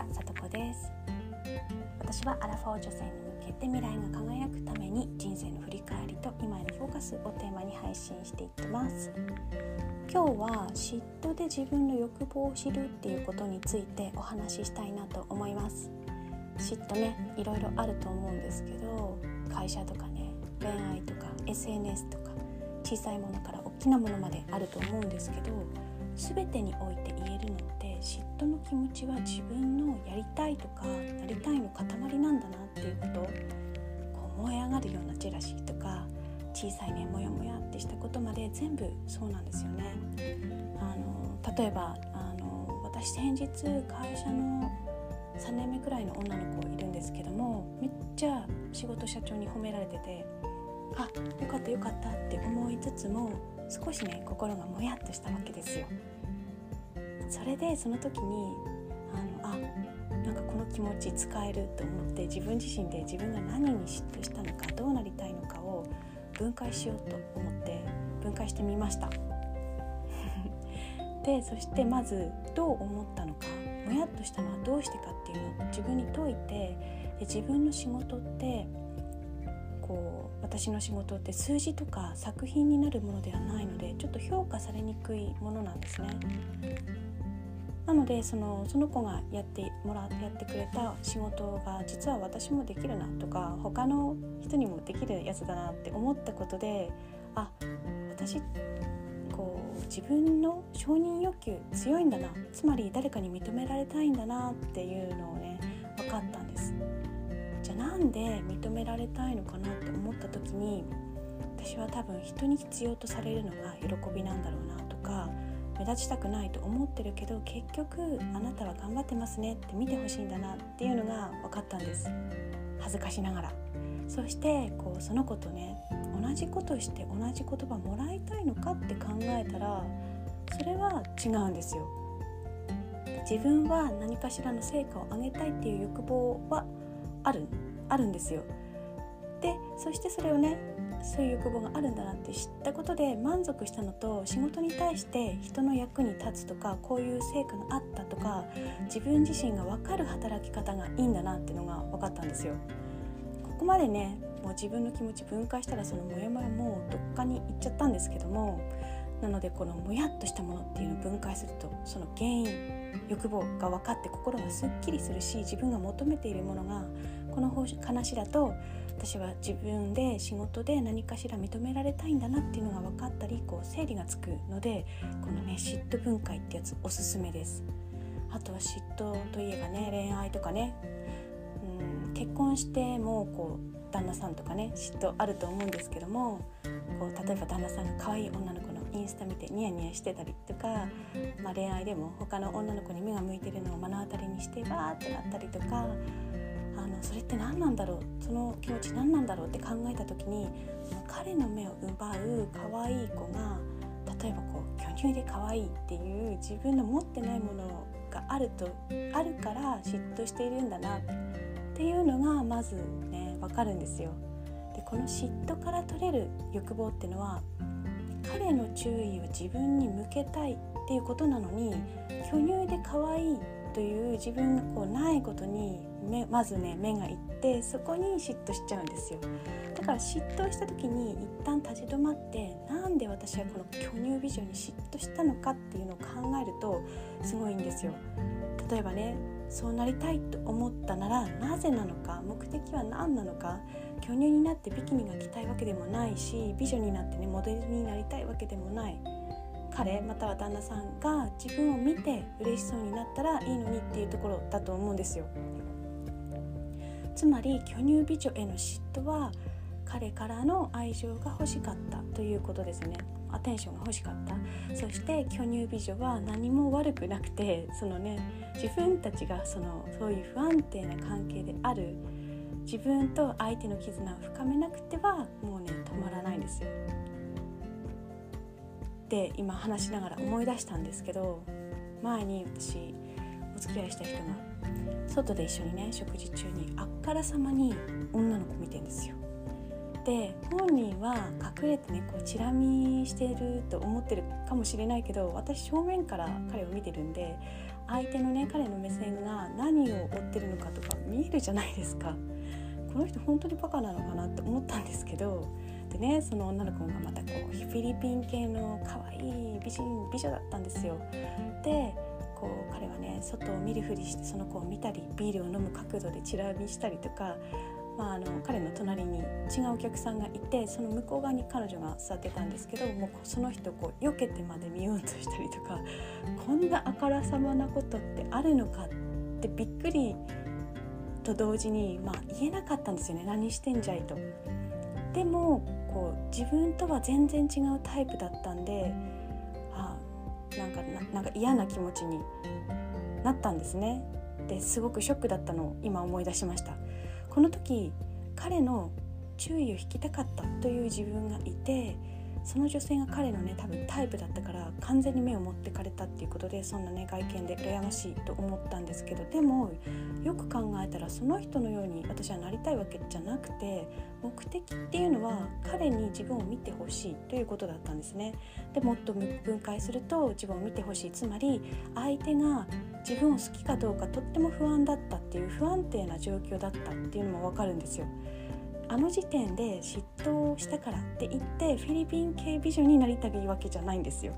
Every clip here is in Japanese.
はさとこです。私はアラフォー女性に向けて未来が輝くために人生の振り返りと今へのフォーカスをテーマに配信していってます。今日は嫉妬で自分の欲望を知るっていうことについてお話ししたいなと思います。嫉妬ねいろいろあると思うんですけど会社とかね恋愛とか SNS とか小さいものからきなものまであると思うんですけど全てにおいて言えるのって嫉妬の気持ちは自分のやりたいとかなりたいの塊なんだなっていうことこう燃え上がるようなジェラシーとか小さいねモヤモヤってしたことまで全部そうなんですよね。あの例えばあの私先日会社の3年目くらいの女の子いるんですけどもめっちゃ仕事社長に褒められててあよかったよかったって思いつつも少しね心がもやっとしたわけですよ。それでその時にあのあなんかこの気持ち使えると思って自分自身で自分が何に嫉妬したのかどうなりたいのかを分解しようと思って分解してみました でそしてまずどう思ったのかもやっとしたのはどうしてかっていうのを自分に解いてで自分の仕事って私の仕事って数字とか作品になるものではないのでちょっと評価されにくいものなんですね。なのでそのその子がやってもらやってくれた仕事が実は私もできるなとか他の人にもできるやつだなって思ったことであ私こう自分の承認欲求強いんだなつまり誰かに認められたいんだなっていうのをね分かったんです。じゃあなんで認められたいのかなって思った時に私は多分人に必要とされるのが喜びなんだろうなとか目立ちたくないと思ってるけど結局あなたは頑張ってますねって見てほしいんだなっていうのが分かったんです。恥ずかしながら。そしてこうその子とね同じことして同じ言葉もらいたいのかって考えたらそれは違うんですよ。自分は何かしらの成果を上げたいっていう欲望はあるあるんですよでそしてそれをねそういう欲望があるんだなって知ったことで満足したのと仕事に対して人の役に立つとかこういう成果があったとか自分自身が分かる働き方がいいんだなっていうのが分かったんですよ。ここまでねもう自分の気持ち分解したらそのモヤモヤもうどっかに行っちゃったんですけどもなのでこのもやっとしたものっていうのを分解するとその原因欲望が分かって心がすっきりするし自分が求めているものがこの話だと私は自分で仕事で何かしら認められたいんだなっていうのが分かったりこう整理がつくのでこのね嫉妬分解ってやつおすすめです。あとは嫉妬といえばね恋愛とかね。うん結婚してもこう旦那さんとかね嫉妬あると思うんですけどもこう例えば旦那さんが可愛い女の子インスタ見てニヤニヤしてたりとか、まあ、恋愛でも他の女の子に目が向いてるのを目の当たりにしてわーってなったりとかあのそれって何なんだろうその気持ち何なんだろうって考えた時に彼の目を奪う可愛い子が例えばこう巨乳で可愛いっていう自分の持ってないものがあるとあるから嫉妬しているんだなっていうのがまずね分かるんですよ。でこの嫉妬から取れる欲望っていうのは彼の注意を自分に向けたいっていうことなのに巨乳で可愛いという自分がこうないことにまずね目がいってそこに嫉妬しちゃうんですよ。だから嫉妬した時に一旦立ち止まってなんで私はこの巨乳美女に嫉妬したのかっていうのを考えるとすごいんですよ。例えばねそうなりたいと思ったならなぜなのか目的は何なのか巨乳になってビキニが着たいわけでもないし美女になってねモデルになりたいわけでもない。彼または旦那さんが自分を見て嬉しそうになったらいいのにっていうところだと思うんですよ。つまり巨乳美女への嫉妬は彼からの愛情が欲しかったということですね。アテンションが欲しかった。そして巨乳美女は何も悪くなくてそのね自分たちがそのそういう不安定な関係である自分と相手の絆を深めなくてはもうね止まらないんですよ。で今話しながら思い出したんですけど前に私お付き合いした人が外で一緒にね食事中にあっからさまに女の子見てんですよ。で本人は隠れてねこうチラ見してると思ってるかもしれないけど私正面から彼を見てるんで相手のね彼の目線が何を追ってるのかとか見えるじゃないですかこの人本当にバカなのかなって思ったんですけどでねその女の子がまたこうフィリピン系の可愛い美人美女だったんですよ。でこう彼はね外を見るふりしてその子を見たりビールを飲む角度でチラ見したりとかまあ、あの彼の隣に違うお客さんがいてその向こう側に彼女が座ってたんですけどもうその人こう避けてまで見ようとしたりとかこんなあからさまなことってあるのかってびっくりと同時に、まあ、言えなかったんですよね何してんじゃいと。でもこう自分とは全然違うタイプだったんであなんかなんか嫌な気持ちになったんですね。ですごくショックだったのを今思い出しました。この時彼の注意を引きたかったという自分がいてその女性が彼のね多分タイプだったから完全に目を持ってかれたっていうことでそんなね外見で羨ましいと思ったんですけどでもよく考えたらその人のように私はなりたいわけじゃなくて目的っていうのは彼に自分を見てほしいということだったんですね。でもっと分解すると自分を見てほしい。つまり相手が自分を好きかどうかとっても不安だったっていう不安定な状況だったっていうのもわかるんですよ。あの時点で嫉妬したからって言ってフィリピン系美女になりたいわけじゃないんですよ。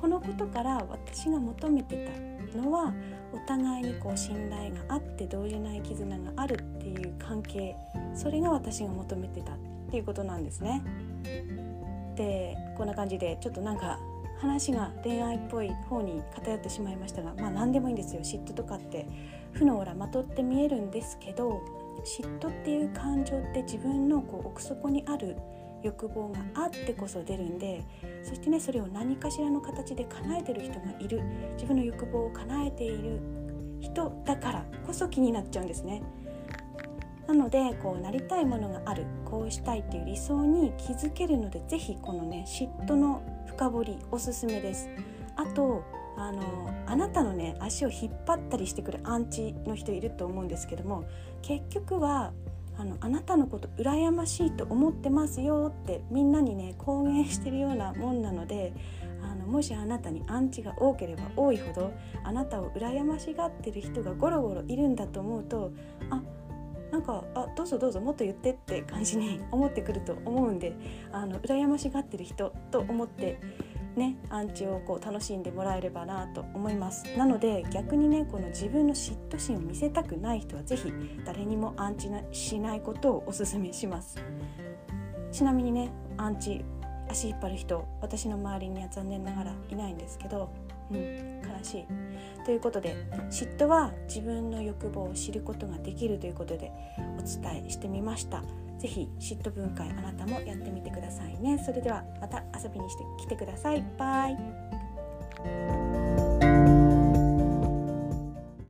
このことから私が求めてたのはお互いにこう信頼があって動じない絆があるっていう関係それが私が求めてたっていうことなんですね。でこんな感じでちょっとなんか話が恋愛っぽい方に偏ってしまいましたがまあ何でもいいんですよ嫉妬とかって負のオーラまとって見えるんですけど嫉妬っていう感情って自分のこう奥底にある欲望があってこそ出るんでそしてねそれを何かしらの形で叶えてる人がいる自分の欲望を叶えている人だからこそ気になっちゃうんですね。なのでこうなりたいものがあるこうしたいっていう理想に気づけるので是非このね嫉妬の深掘りおすすめです。あとあのあなたのね足を引っ張ったりしてくるアンチの人いると思うんですけども結局はあのあなたのこと羨ましいと思ってますよってみんなにね公言してるようなもんなのであのもしあなたにアンチが多ければ多いほどあなたを羨ましがってる人がゴロゴロいるんだと思うとあなんかあどうぞどうぞもっと言ってって感じに思ってくると思うんであの羨ましがってる人と思ってねアンチをこう楽しんでもらえればなと思います。なので逆にねこの自分の嫉妬心を見せたくない人は是非誰にもアンチしないことをおすすめします。ちなみにねアンチ足引っ張る人私の周りには残念ながらいないんですけどうん悲しい。ということで嫉妬は自分の欲望を知ることができるということでお伝えしてみました。ぜひ嫉妬分解あなたもやってみてくださいね。それではまた遊びにしてきてください。バイ。